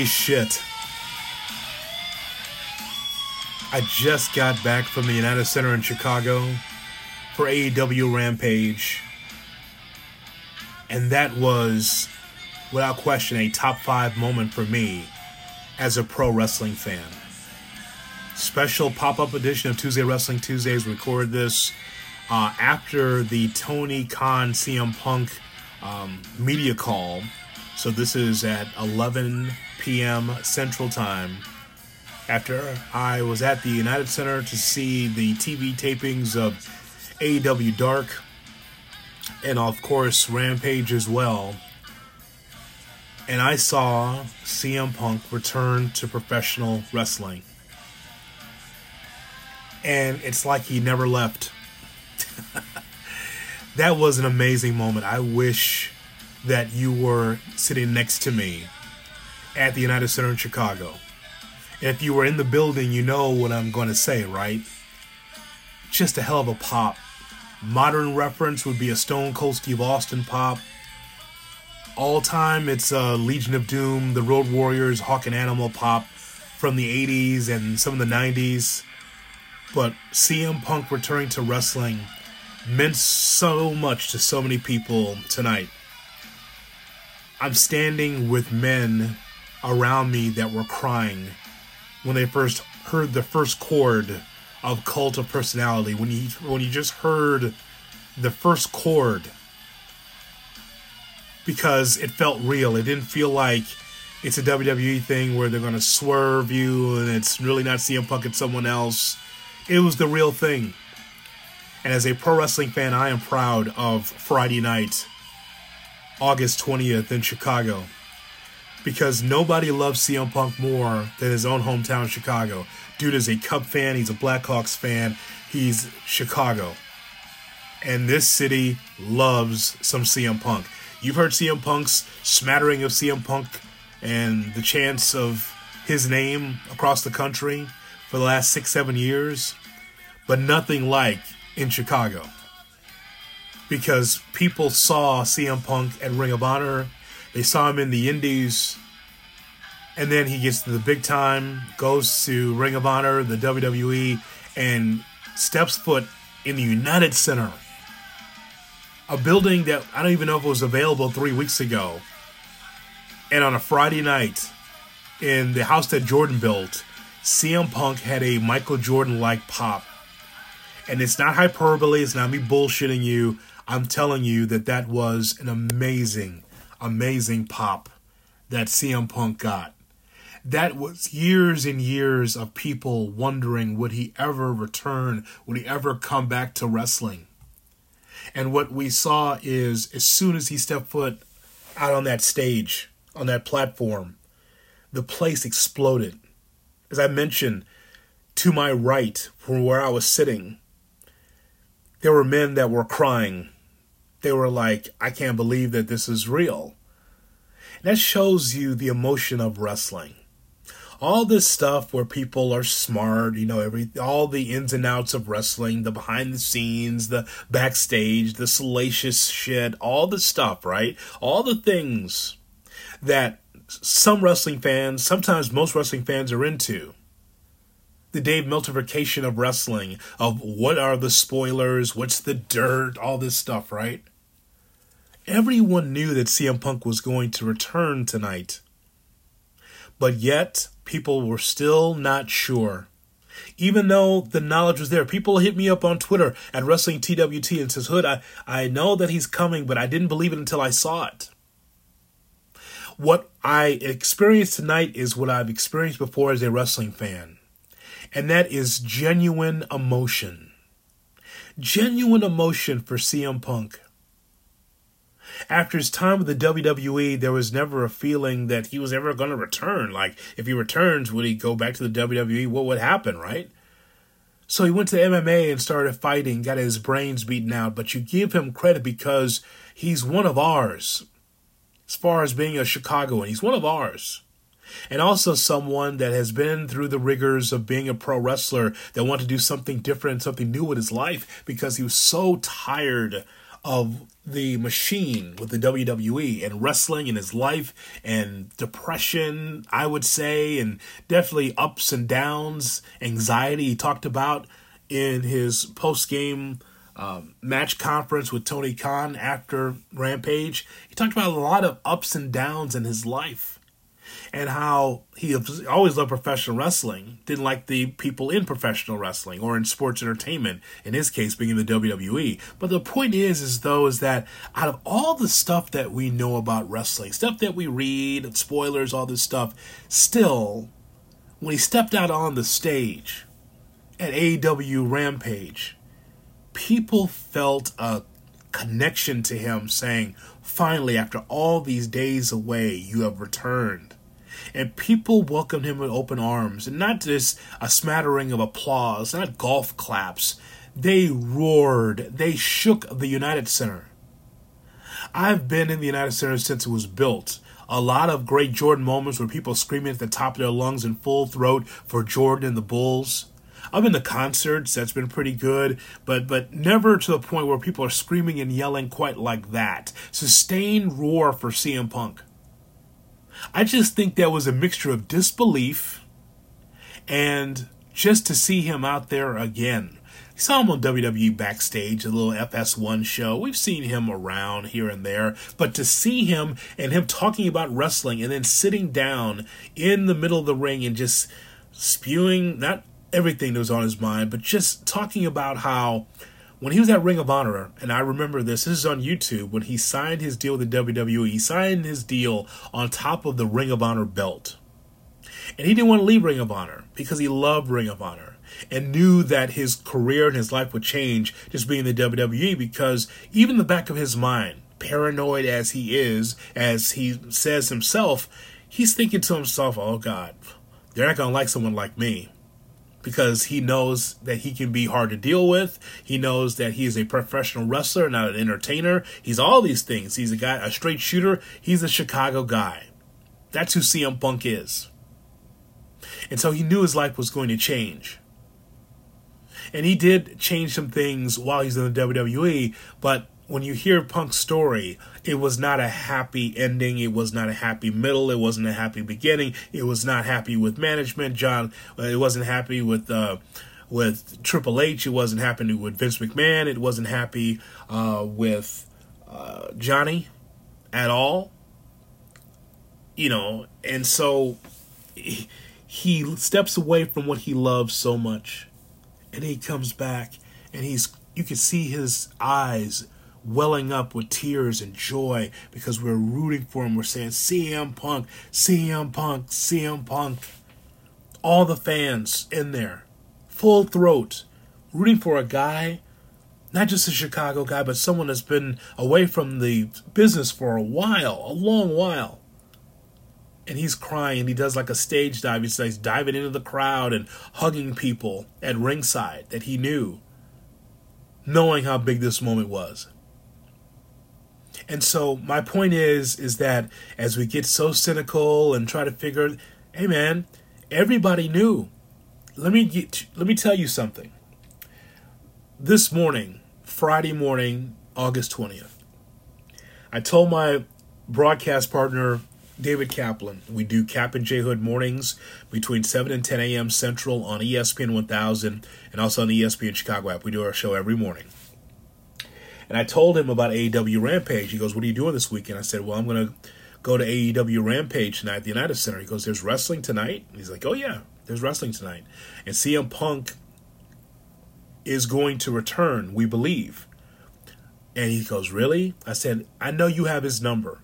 Holy shit. I just got back from the United Center in Chicago for AEW Rampage. And that was, without question, a top five moment for me as a pro wrestling fan. Special pop up edition of Tuesday Wrestling Tuesdays. Recorded this uh, after the Tony Khan CM Punk um, media call. So this is at 11 p.m. Central Time. After I was at the United Center to see the TV tapings of AEW Dark and, of course, Rampage as well. And I saw CM Punk return to professional wrestling. And it's like he never left. that was an amazing moment. I wish that you were sitting next to me at the United Center in Chicago. If you were in the building, you know what I'm going to say, right? Just a hell of a pop. Modern reference would be a Stone Cold Steve Austin pop. All time, it's uh, Legion of Doom, the Road Warriors, Hawk and Animal pop from the 80s and some of the 90s. But CM Punk returning to wrestling meant so much to so many people tonight. I'm standing with men around me that were crying when they first heard the first chord of Cult of Personality. When you when you just heard the first chord, because it felt real. It didn't feel like it's a WWE thing where they're gonna swerve you and it's really not CM Punk, it's someone else. It was the real thing. And as a pro wrestling fan, I am proud of Friday night, August 20th in Chicago. Because nobody loves CM Punk more than his own hometown, Chicago. Dude is a Cub fan, he's a Blackhawks fan, he's Chicago. And this city loves some CM Punk. You've heard CM Punk's smattering of CM Punk and the chants of his name across the country for the last six, seven years, but nothing like in Chicago. Because people saw CM Punk at Ring of Honor, they saw him in the Indies, and then he gets to the big time, goes to Ring of Honor, the WWE, and steps foot in the United Center. A building that I don't even know if it was available three weeks ago. And on a Friday night, in the house that Jordan built, CM Punk had a Michael Jordan like pop and it's not hyperbole, it's not me bullshitting you. I'm telling you that that was an amazing, amazing pop that CM Punk got. That was years and years of people wondering would he ever return? Would he ever come back to wrestling? And what we saw is as soon as he stepped foot out on that stage, on that platform, the place exploded. As I mentioned, to my right, from where I was sitting, there were men that were crying. They were like, I can't believe that this is real. That shows you the emotion of wrestling. All this stuff where people are smart, you know, every all the ins and outs of wrestling, the behind the scenes, the backstage, the salacious shit, all the stuff, right? All the things that some wrestling fans, sometimes most wrestling fans are into the Dave Meltzerification of wrestling, of what are the spoilers, what's the dirt, all this stuff, right? Everyone knew that CM Punk was going to return tonight. But yet, people were still not sure. Even though the knowledge was there, people hit me up on Twitter at Wrestling TWT and says, Hood, I, I know that he's coming, but I didn't believe it until I saw it. What I experienced tonight is what I've experienced before as a wrestling fan and that is genuine emotion. Genuine emotion for CM Punk. After his time with the WWE, there was never a feeling that he was ever going to return. Like, if he returns, would he go back to the WWE? What would happen, right? So he went to MMA and started fighting, got his brains beaten out. But you give him credit because he's one of ours, as far as being a Chicagoan. He's one of ours and also someone that has been through the rigors of being a pro wrestler that wanted to do something different, something new with his life because he was so tired of the machine with the WWE and wrestling and his life and depression, I would say, and definitely ups and downs, anxiety he talked about in his post game um, match conference with Tony Khan after Rampage. He talked about a lot of ups and downs in his life and how he always loved professional wrestling, didn't like the people in professional wrestling or in sports entertainment, in his case being in the WWE. But the point is, is though, is that out of all the stuff that we know about wrestling, stuff that we read, spoilers, all this stuff, still, when he stepped out on the stage at AEW Rampage, people felt a connection to him saying, Finally, after all these days away, you have returned and people welcomed him with open arms, and not just a smattering of applause, not golf claps. They roared, they shook the United Center. I've been in the United Center since it was built. A lot of great Jordan moments where people screaming at the top of their lungs in full throat for Jordan and the Bulls. I've been to concerts, that's been pretty good, but but never to the point where people are screaming and yelling quite like that. Sustained roar for CM Punk. I just think that was a mixture of disbelief and just to see him out there again. We saw him on WWE backstage, a little FS1 show. We've seen him around here and there, but to see him and him talking about wrestling and then sitting down in the middle of the ring and just spewing not everything that was on his mind, but just talking about how when he was at Ring of Honor, and I remember this, this is on YouTube, when he signed his deal with the WWE, he signed his deal on top of the Ring of Honor belt. And he didn't want to leave Ring of Honor because he loved Ring of Honor and knew that his career and his life would change just being in the WWE because even in the back of his mind, paranoid as he is, as he says himself, he's thinking to himself, oh God, they're not going to like someone like me because he knows that he can be hard to deal with. He knows that he is a professional wrestler, not an entertainer. He's all these things. He's a guy, a straight shooter. He's a Chicago guy. That's who CM Punk is. And so he knew his life was going to change. And he did change some things while he's in the WWE, but when you hear Punk's story, it was not a happy ending. It was not a happy middle. It wasn't a happy beginning. It was not happy with management. John, uh, it wasn't happy with uh, with Triple H. It wasn't happy with Vince McMahon. It wasn't happy uh, with uh, Johnny at all. You know, and so he, he steps away from what he loves so much, and he comes back, and he's you can see his eyes welling up with tears and joy because we're rooting for him. We're saying CM Punk, CM Punk, CM Punk. All the fans in there, full throat, rooting for a guy, not just a Chicago guy, but someone that's been away from the business for a while, a long while. And he's crying. He does like a stage dive. He's diving into the crowd and hugging people at ringside that he knew, knowing how big this moment was. And so my point is is that as we get so cynical and try to figure, hey man, everybody knew. Let me get let me tell you something. This morning, Friday morning, August 20th, I told my broadcast partner David Kaplan. We do Kap and J Hood mornings between 7 and 10 a.m. Central on ESPN 1000 and also on the ESPN Chicago app. We do our show every morning. And I told him about AEW Rampage. He goes, What are you doing this weekend? I said, Well, I'm going to go to AEW Rampage tonight at the United Center. He goes, There's wrestling tonight? And he's like, Oh, yeah, there's wrestling tonight. And CM Punk is going to return, we believe. And he goes, Really? I said, I know you have his number.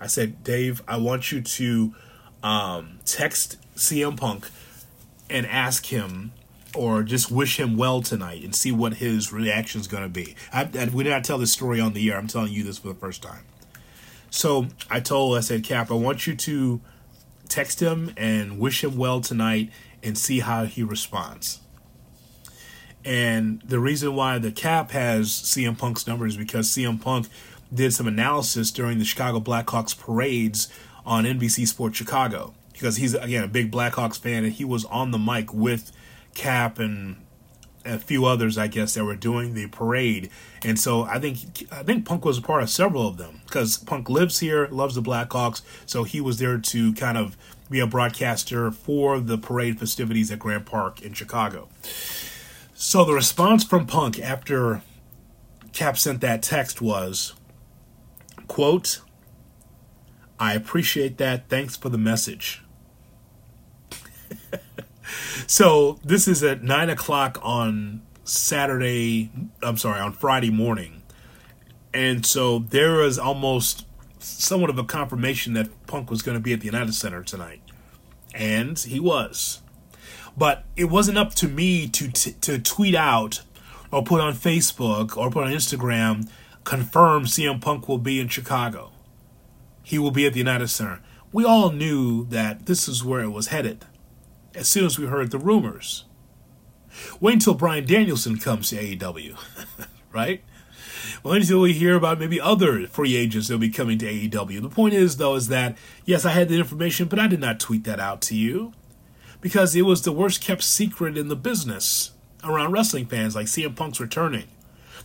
I said, Dave, I want you to um, text CM Punk and ask him or just wish him well tonight and see what his reaction is going to be. I, I, we did not tell this story on the air. I'm telling you this for the first time. So I told, I said, Kap, I want you to text him and wish him well tonight and see how he responds. And the reason why the Kap has CM Punk's number is because CM Punk did some analysis during the Chicago Blackhawks parades on NBC Sports Chicago because he's again a big Blackhawks fan and he was on the mic with Kap and a few others, I guess, that were doing the parade. And so I think I think Punk was a part of several of them because Punk lives here, loves the Blackhawks, so he was there to kind of be a broadcaster for the parade festivities at Grant Park in Chicago. So the response from Punk after Kap sent that text was, quote, I appreciate that. Thanks for the message. So this is at nine o'clock on Saturday. I'm sorry, on Friday morning, and so there was almost somewhat of a confirmation that Punk was going to be at the United Center tonight, and he was. But it wasn't up to me to t- to tweet out or put on Facebook or put on Instagram confirm CM Punk will be in Chicago. He will be at the United Center. We all knew that this is where it was headed as soon as we heard the rumors. Wait until Bryan Danielson comes to AEW, right? Wait until we hear about maybe other free agents that will be coming to AEW. The point is, though, is that yes, I had the information, but I did not tweet that out to you because it was the worst kept secret in the business around wrestling fans, like CM Punk's returning.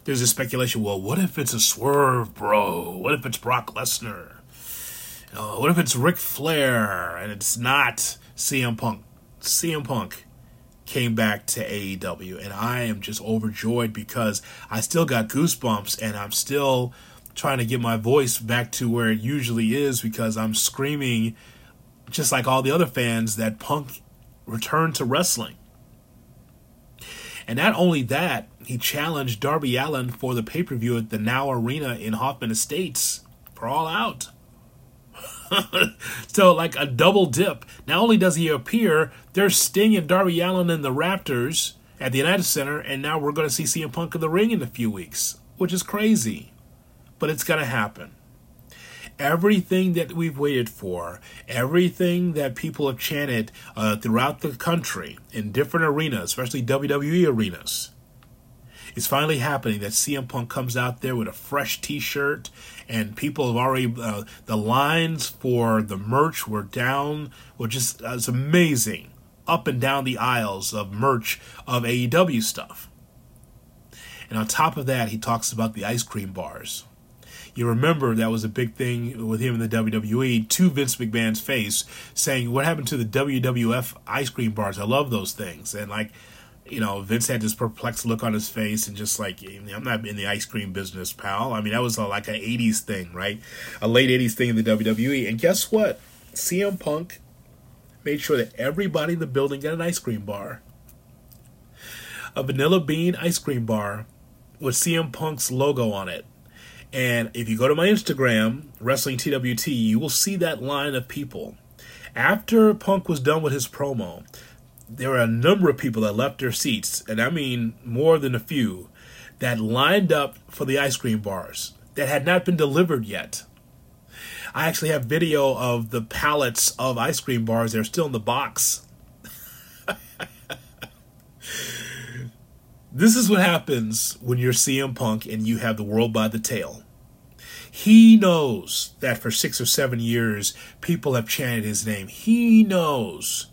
There's a speculation. Well, what if it's a swerve, bro? What if it's Brock Lesnar? Uh, what if it's Ric Flair and it's not CM Punk? CM Punk came back to AEW, and I am just overjoyed because I still got goosebumps, and I'm still trying to get my voice back to where it usually is because I'm screaming, just like all the other fans, that Punk returned to wrestling. And not only that, he challenged Darby Allin for the pay per view at the Now Arena in Hoffman Estates for All Out. so, like a double dip. Not only does he appear, there's Sting and Darby Allin and the Raptors at the United Center, and now we're going to see CM Punk in the ring in a few weeks, which is crazy. But it's going to happen. Everything that we've waited for, everything that people have chanted uh, throughout the country in different arenas, especially WWE arenas, is finally happening. That CM Punk comes out there with a fresh T-shirt, and people have already uh, the lines for the merch were down, which is uh, it's amazing, up and down the aisles of merch of AEW stuff. And on top of that, he talks about the ice cream bars. You remember that was a big thing with him in the WWE to Vince McMahon's face, saying, "What happened to the WWF ice cream bars? I love those things." And like you know, Vince had this perplexed look on his face and just like, I'm not in the ice cream business, pal. I mean, that was a, like an 80s thing, right? A late 80s thing in the WWE. And guess what? CM Punk made sure that everybody in the building got an ice cream bar. A vanilla bean ice cream bar with CM Punk's logo on it. And if you go to my Instagram, Wrestling TWT, you will see that line of people. After Punk was done with his promo, there were a number of people that left their seats, and I mean more than a few, that lined up for the ice cream bars that had not been delivered yet. I actually have video of the pallets of ice cream bars. They're still in the box. this is what happens when you're CM Punk and you have the world by the tail. He knows that for six or seven years, people have chanted his name. He knows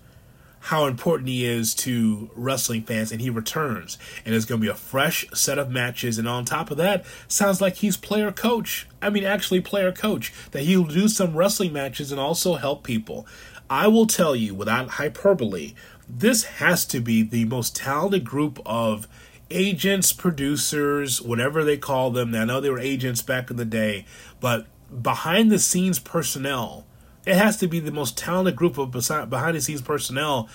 how important he is to wrestling fans, and he returns. And it's going to be a fresh set of matches. And on top of that, sounds like he's player coach. I mean, actually, player coach. That he'll do some wrestling matches and also help people. I will tell you without hyperbole, this has to be the most talented group of agents, producers, whatever they call them. I know they were agents back in the day, but behind the scenes personnel it has to be the most talented group of behind the scenes personnel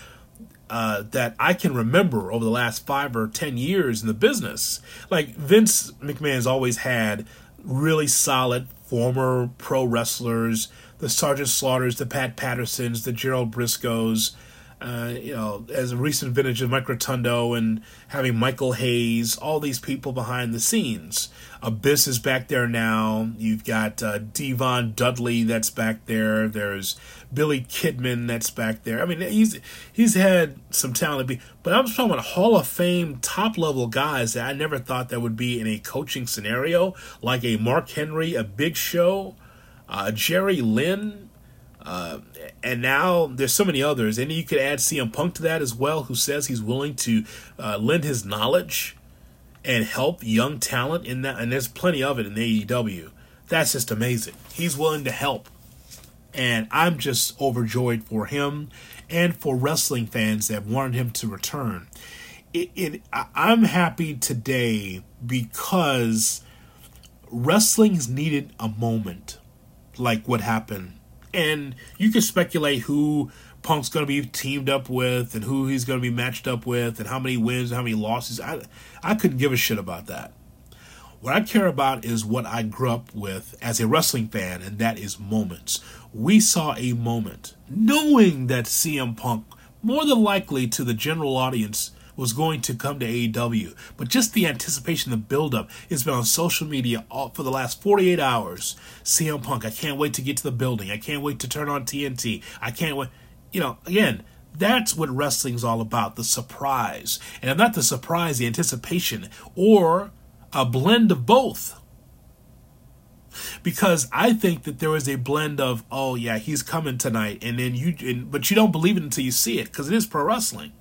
uh, that I can remember over the last five or ten years in the business. Like Vince McMahon's always had really solid former pro wrestlers, the Sergeant Slaughters, the Pat Pattersons, the Gerald Briscos, uh, you know, as a recent vintage of Mike Rotundo and having Michael Hayes, all these people behind the scenes. Abyss is back there now. You've got uh, D-Von Dudley that's back there. There's Billy Kidman that's back there. I mean, he's he's had some talent, be, but I'm talking about Hall of Fame top level guys that I never thought that would be in a coaching scenario, like a Mark Henry, a Big Show, uh, Jerry Lynn Uh, and now there's so many others, and you could add CM Punk to that as well, who says he's willing to uh, lend his knowledge and help young talent in that. And there's plenty of it in AEW. That's just amazing. He's willing to help, and I'm just overjoyed for him and for wrestling fans that wanted him to return. It, it I'm happy today because wrestling's needed a moment like what happened and you can speculate who Punk's going to be teamed up with and who he's going to be matched up with and how many wins, how many losses. I I couldn't give a shit about that. What I care about is what I grew up with as a wrestling fan, and that is moments. We saw a moment, knowing that CM Punk, more than likely to the general audience, was going to come to AEW. But just the anticipation, the buildup, it's been on social media all, for the last 48 hours. CM Punk, I can't wait to get to the building. I can't wait to turn on TNT. I can't wait. You know, again, that's what wrestling's all about the surprise. And not the surprise, the anticipation, or a blend of both. Because I think that there is a blend of, oh yeah, he's coming tonight, and then you, and, but you don't believe it until you see it, because it is pro wrestling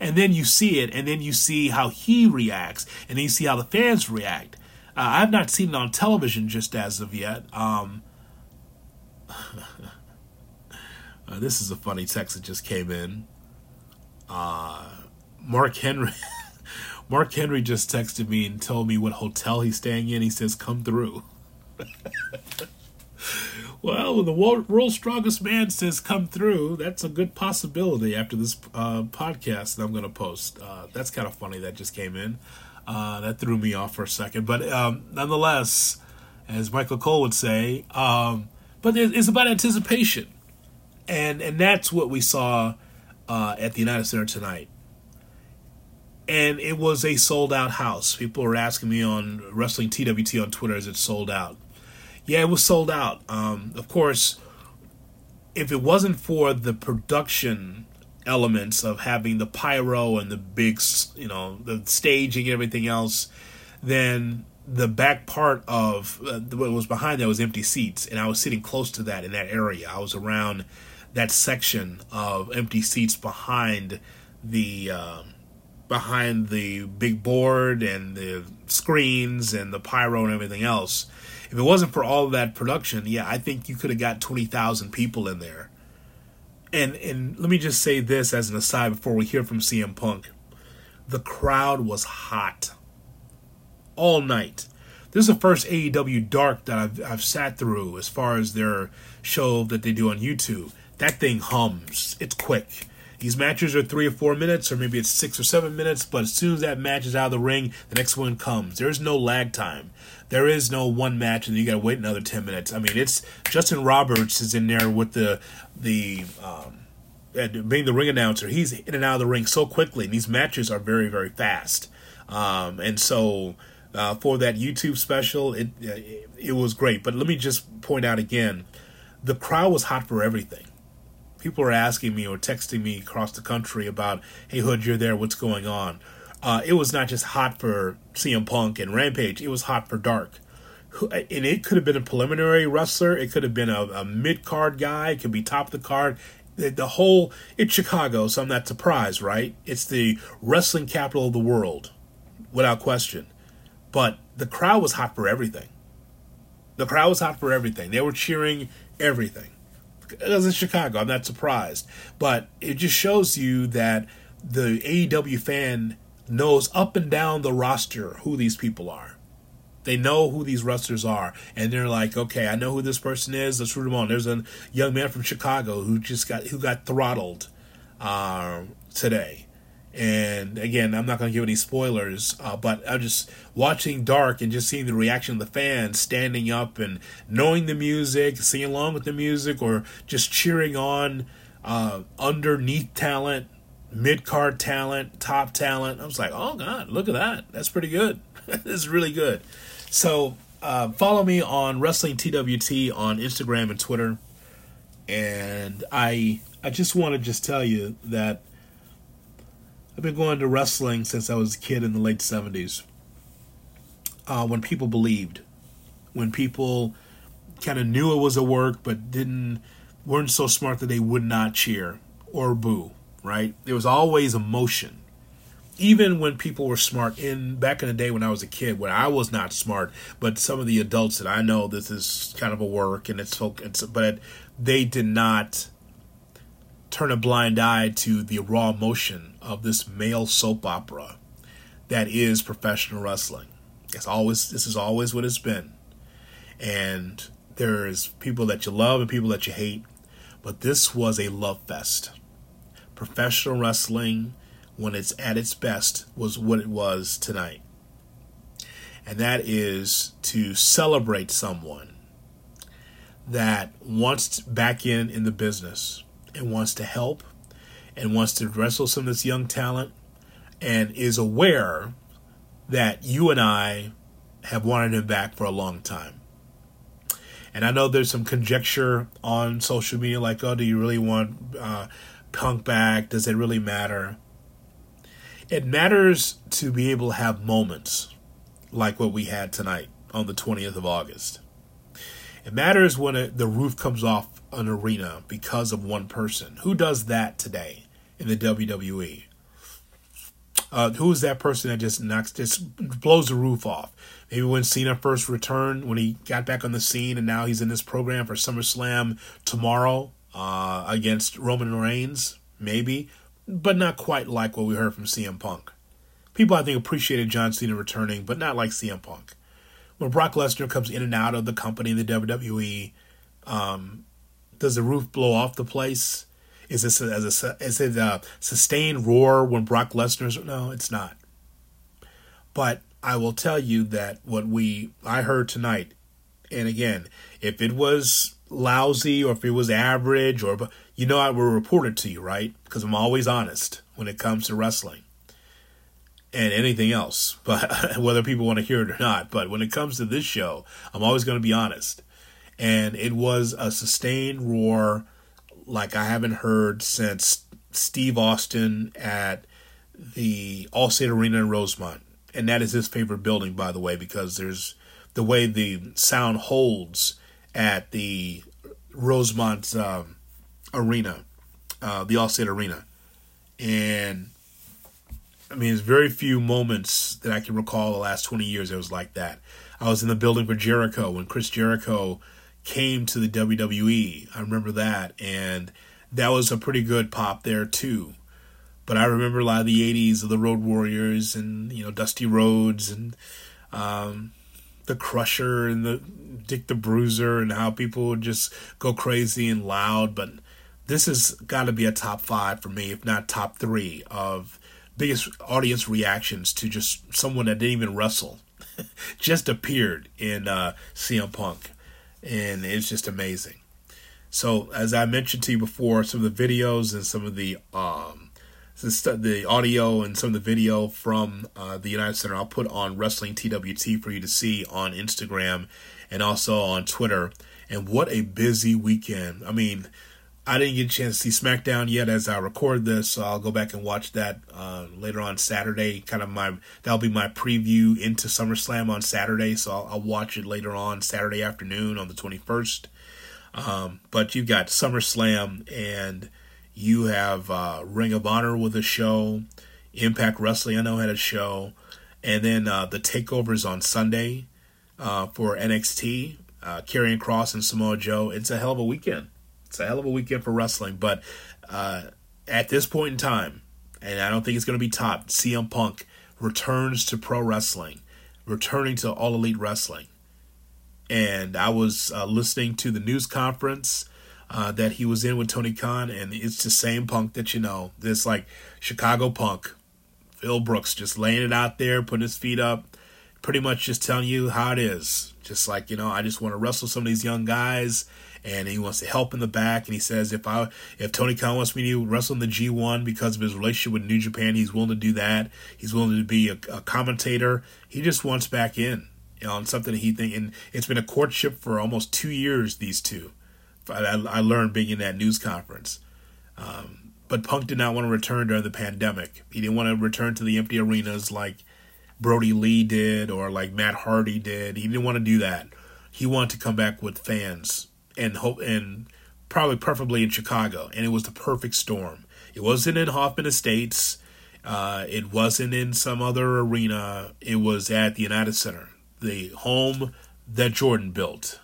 and then you see it, and then you see how he reacts, and then you see how the fans react. Uh, I've not seen it on television just as of yet. Um, uh, this is a funny text that just came in. Uh, Mark Henry. Mark Henry just texted me and told me what hotel he's staying in. He says, "Come through." Well, when the world's strongest man says come through, that's a good possibility after this uh, podcast that I'm going to post. Uh, that's kind of funny that just came in. Uh, that threw me off for a second. But um, nonetheless, as Michael Cole would say, um, but it's about anticipation. And, and that's what we saw uh, at the United Center tonight. And it was a sold out house. People were asking me on Wrestling TWT on Twitter, is it sold out? Yeah, it was sold out. Um, of course, if it wasn't for the production elements of having the pyro and the big, you know, the staging and everything else, then the back part of uh, what was behind that was empty seats, and I was sitting close to that in that area. I was around that section of empty seats behind the uh, behind the big board and the screens and the pyro and everything else if it wasn't for all of that production, yeah, I think you could have got 20,000 people in there. And and let me just say this as an aside before we hear from CM Punk. The crowd was hot all night. This is the first AEW Dark that I've, I've sat through as far as their show that they do on YouTube. That thing hums. It's quick. These matches are three or four minutes, or maybe it's six or seven minutes, but as soon as that match is out of the ring, the next one comes. There's no lag time. There is no one match and you gotta wait another ten minutes. I mean, it's Justin Roberts is in there with the the um, being the ring announcer. He's in and out of the ring so quickly, and these matches are very very fast. Um, and so uh, for that YouTube special, it, it it was great. But let me just point out again, the crowd was hot for everything people are asking me or texting me across the country about, "Hey Hood, you're there. What's going on?" Uh, it was not just hot for CM Punk and Rampage; it was hot for Dark. And it could have been a preliminary wrestler. It could have been a, a mid card guy. It could be top of the card. The, the whole it's Chicago, so I'm not surprised, right? It's the wrestling capital of the world, without question. But the crowd was hot for everything. The crowd was hot for everything. They were cheering everything as in Chicago. I'm not surprised, but it just shows you that the AEW fan knows up and down the roster who these people are. They know who these wrestlers are, and they're like, okay, I know who this person is. Let's root them on. There's a young man from Chicago who just got who got throttled uh, today and again, I'm not going to give any spoilers, uh, but I'm just watching Dark and just seeing the reaction of the fans standing up and knowing the music, singing along with the music, or just cheering on uh, underneath talent, mid card talent, top talent. I was like, oh God, look at that. That's pretty good. That's really good. So uh, follow me on Wrestling TWT on Instagram and Twitter. And I I just want to just tell you that I've been going to wrestling since I was a kid in the late 70s. Uh, when people believed, when people kind of knew it was a work but didn't weren't so smart that they would not cheer or boo, right? There was always emotion. Even when people were smart in back in the day when I was a kid, when I was not smart, but some of the adults that I know this is kind of a work and it's, it's but they did not turn a blind eye to the raw emotion of this male soap opera that is professional wrestling. It's always this is always what it's been. And there's people that you love and people that you hate, but this was a love fest. Professional wrestling when it's at its best was what it was tonight. And that is to celebrate someone that wants back in in the business and wants to help and wants to wrestle some of this young talent and is aware that you and I have wanted him back for a long time. And I know there's some conjecture on social media like, oh, do you really want uh, Punk back? Does it really matter? It matters to be able to have moments like what we had tonight on the 20th of August. It matters when it, the roof comes off an arena because of one person. Who does that today in the WWE? Uh, who is that person that just knocks, just blows the roof off? Maybe when Cena first returned, when he got back on the scene, and now he's in this program for SummerSlam tomorrow uh, against Roman Reigns, maybe, but not quite like what we heard from CM Punk. People, I think, appreciated John Cena returning, but not like CM Punk when Brock Lesnar comes in and out of the company the WWE, um, does the roof blow off the place? Is this a, as a is it a sustained roar when Brock Lesnar's? No, it's not. But I will tell you that what we I heard tonight, and again, if it was lousy or if it was average or you know I will report it to you, right? Because I'm always honest when it comes to wrestling and anything else, but whether people want to hear it or not. But when it comes to this show, I'm always going to be honest. And it was a sustained roar like I haven't heard since Steve Austin at the Allstate Arena in Rosemont. And that is his favorite building, by the way, because there's the way the sound holds at the Rosemont um, Arena, uh, the Allstate Arena. And I mean, there's very few moments that I can recall the last 20 years that was like that. I was in the building for Jericho when Chris Jericho came to the WWE. I remember that, and that was a pretty good pop there too. But I remember a lot of the '80s of the Road Warriors and you know Dusty Rhodes and um, the Crusher and the Dick the Bruiser and how people would just go crazy and loud. But this has got to be a top five for me, if not top three, of biggest audience reactions to just someone that didn't even wrestle just appeared in uh, CM Punk, and it's just amazing. So, as I mentioned to you before, some of the videos and some of the um, the audio and some of the video from uh, the United Center, I'll put on Wrestling TWT for you to see on Instagram and also on Twitter. And what a busy weekend! I mean, I didn't get a chance to see SmackDown yet as I record this, so I'll go back and watch that uh, later on Saturday. Kind of my that'll be my preview into SummerSlam on Saturday, so I'll, I'll watch it later on Saturday afternoon on the twenty first. Um, but you've got SummerSlam and you have uh, Ring of Honor with a show, Impact Wrestling I know had a show, and then uh, the takeovers on Sunday uh, for NXT, uh, Kross and Samoa Joe. It's a hell of a weekend. It's a hell of a weekend for wrestling, but uh, at this point in time, and I don't think it's going to be topped, CM Punk returns to pro wrestling, returning to All Elite Wrestling. And I was uh, listening to the news conference uh, that he was in with Tony Khan, and it's the same Punk that you know. This like Chicago Punk, Phil Brooks, just laying it out there, putting his feet up, pretty much just telling you how it is. Just like you know, I just want to wrestle some of these young guys and he wants to help in the back. And he says if I if Tony Khan wants me to wrestle in the G1 because of his relationship with New Japan, he's willing to do that. He's willing to be a, a commentator. He just wants back in you know, on something that he think. And it's been a courtship for almost two years. These two, I, I learned being in that news conference. Um, but Punk did not want to return during the pandemic. He didn't want to return to the empty arenas like Brodie Lee did or like Matt Hardy did. He didn't want to do that. He wanted to come back with fans and hope and probably preferably in Chicago, and it was the perfect storm. It wasn't in Hoffman Estates. Uh, it wasn't in some other arena. It was at the United Center, the home that Jordan built.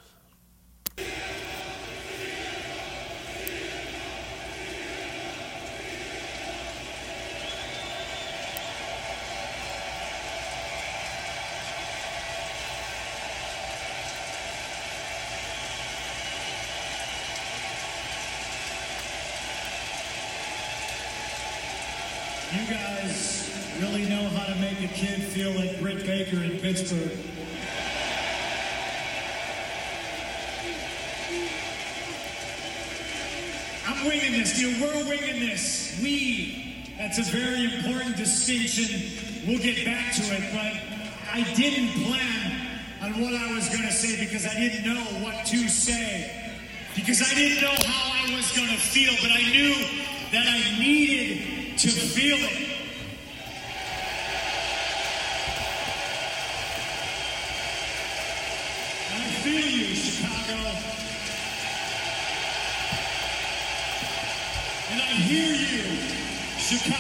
You guys really know make feel like Britt Baker in Pittsburgh. I'm winging this, dude. We're winging this. We. That's a very important distinction. We'll get back to it, but I didn't plan on what I was going to say because I didn't know what to say. Because I didn't know how I was going to feel, but I knew that I needed to feel it. I feel you, Chicago. And I hear you, Chicago.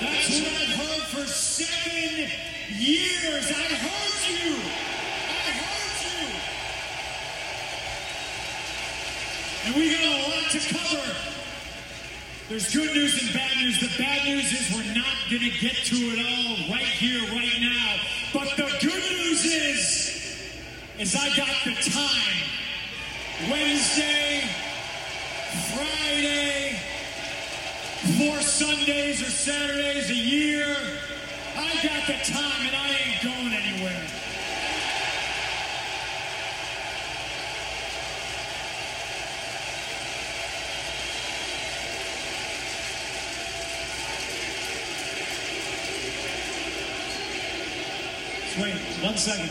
That's what I've heard for seven years. I heard you. I heard you. And we got a lot to cover. There's good news and bad news. The bad news is we're not going to get to it all right here, right now. But the good news is, is I got the time. Wednesday, Friday, four Sundays or Saturdays a year. I got the time and I ain't going anywhere. Just Wait one second.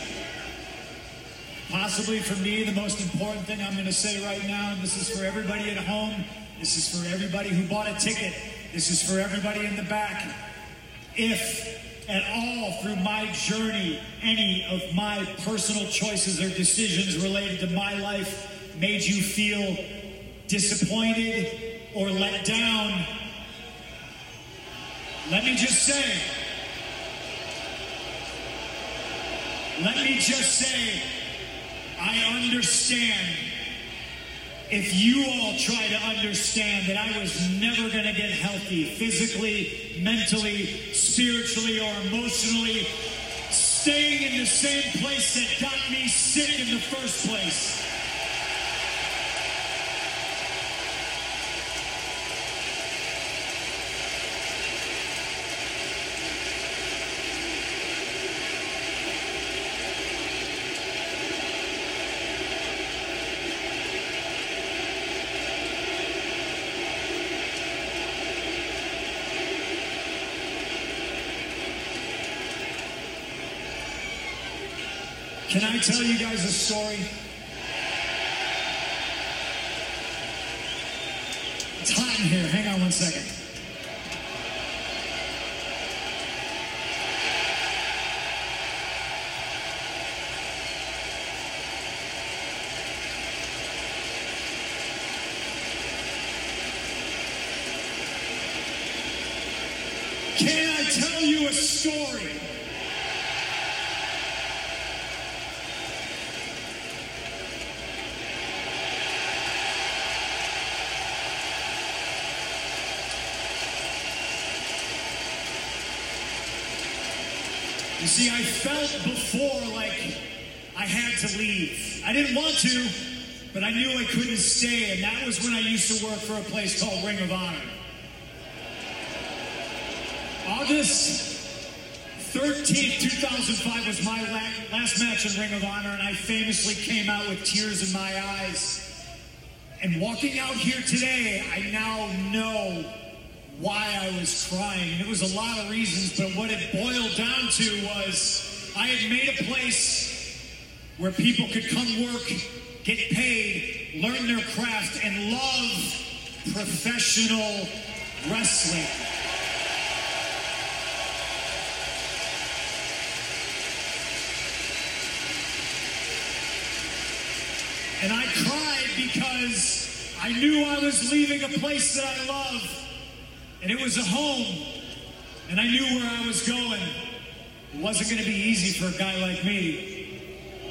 Possibly for me, the most important thing I'm going to say right now, and this is for everybody at home, this is for everybody who bought a ticket, this is for everybody in the back. If at all through my journey, any of my personal choices or decisions related to my life made you feel disappointed or let down, let me just say, let me just say, I understand if you all try to understand that I was never going to get healthy physically, mentally, spiritually, or emotionally, staying in the same place that got me sick in the first place. Can I tell you guys a story? It's hot in here. Hang on one second. Can I tell you a story? See, I felt before like I had to leave. I didn't want to, but I knew I couldn't stay, and that was when I used to work for a place called Ring of Honor. August 13th, 2005 was my last match in Ring of Honor, and I famously came out with tears in my eyes. And walking out here today, I now know why I was crying. And it was a lot of reasons, but what it boiled down to was I had made a place where people could come work, get paid, learn their craft, and love professional wrestling. And I cried because I knew I was leaving a place that I love. And it was a home. And I knew where I was going. It wasn't going to be easy for a guy like me.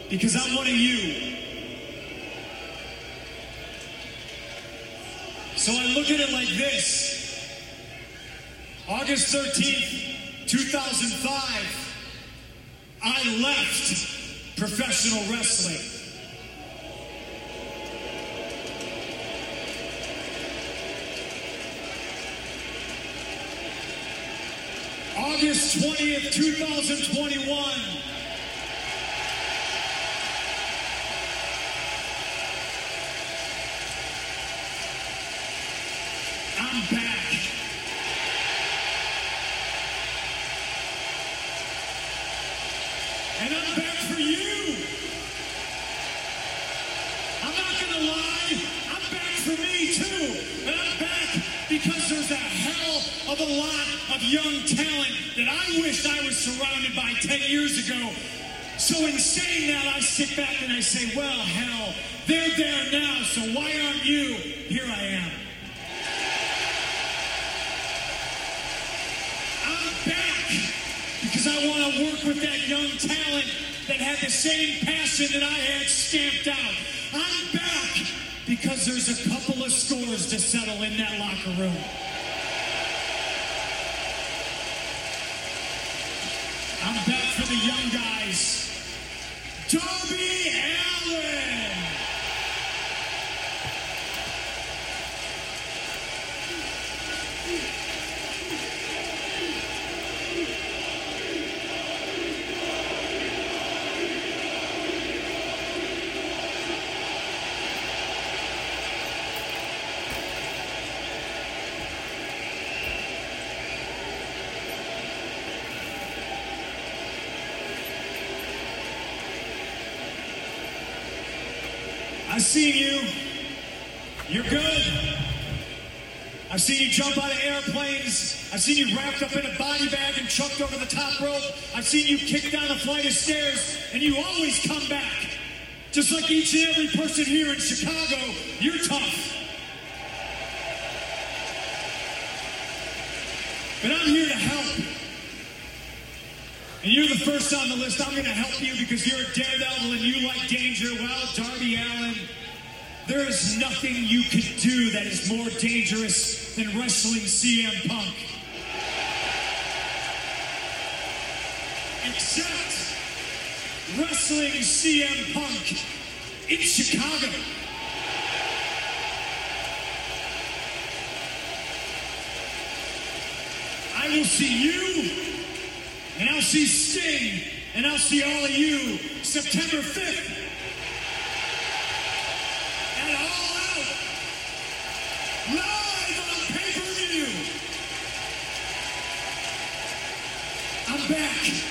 Because I'm one of you. So I look at it like this August 13th, 2005, I left professional wrestling. August 20th, 2021. I'm back. And I'm back for you. I'm not going to lie. I'm back for me too. And I'm back because there's a hell of a lot of young talent that I wished I was surrounded by 10 years ago. So in saying that, I sit back and I say, well, hell, they're there now, so why aren't you? Here I am. I'm back because I want to work with that young talent that had the same passion that I had stamped out. I'm back because there's a couple of scores to settle in that locker room. I'm back for the young guys. Darby Allin. I've seen you. You're good. I've seen you jump out of airplanes. I've seen you wrapped up in a body bag and chucked over the top rope. I've seen you kick down a flight of stairs, and you always come back. Just like each and every person here in Chicago, you're tough. But I'm here to help. And you're the first on the list. I'm going to help you because you're a daredevil and you like danger. Well, Darby Allin, there is nothing you could do that is more dangerous than wrestling CM Punk. Except wrestling CM Punk in Chicago. I will see you and I'll see Sting, and I'll see all of you September 5th. At All Out. Live on pay-per-view. I'm back.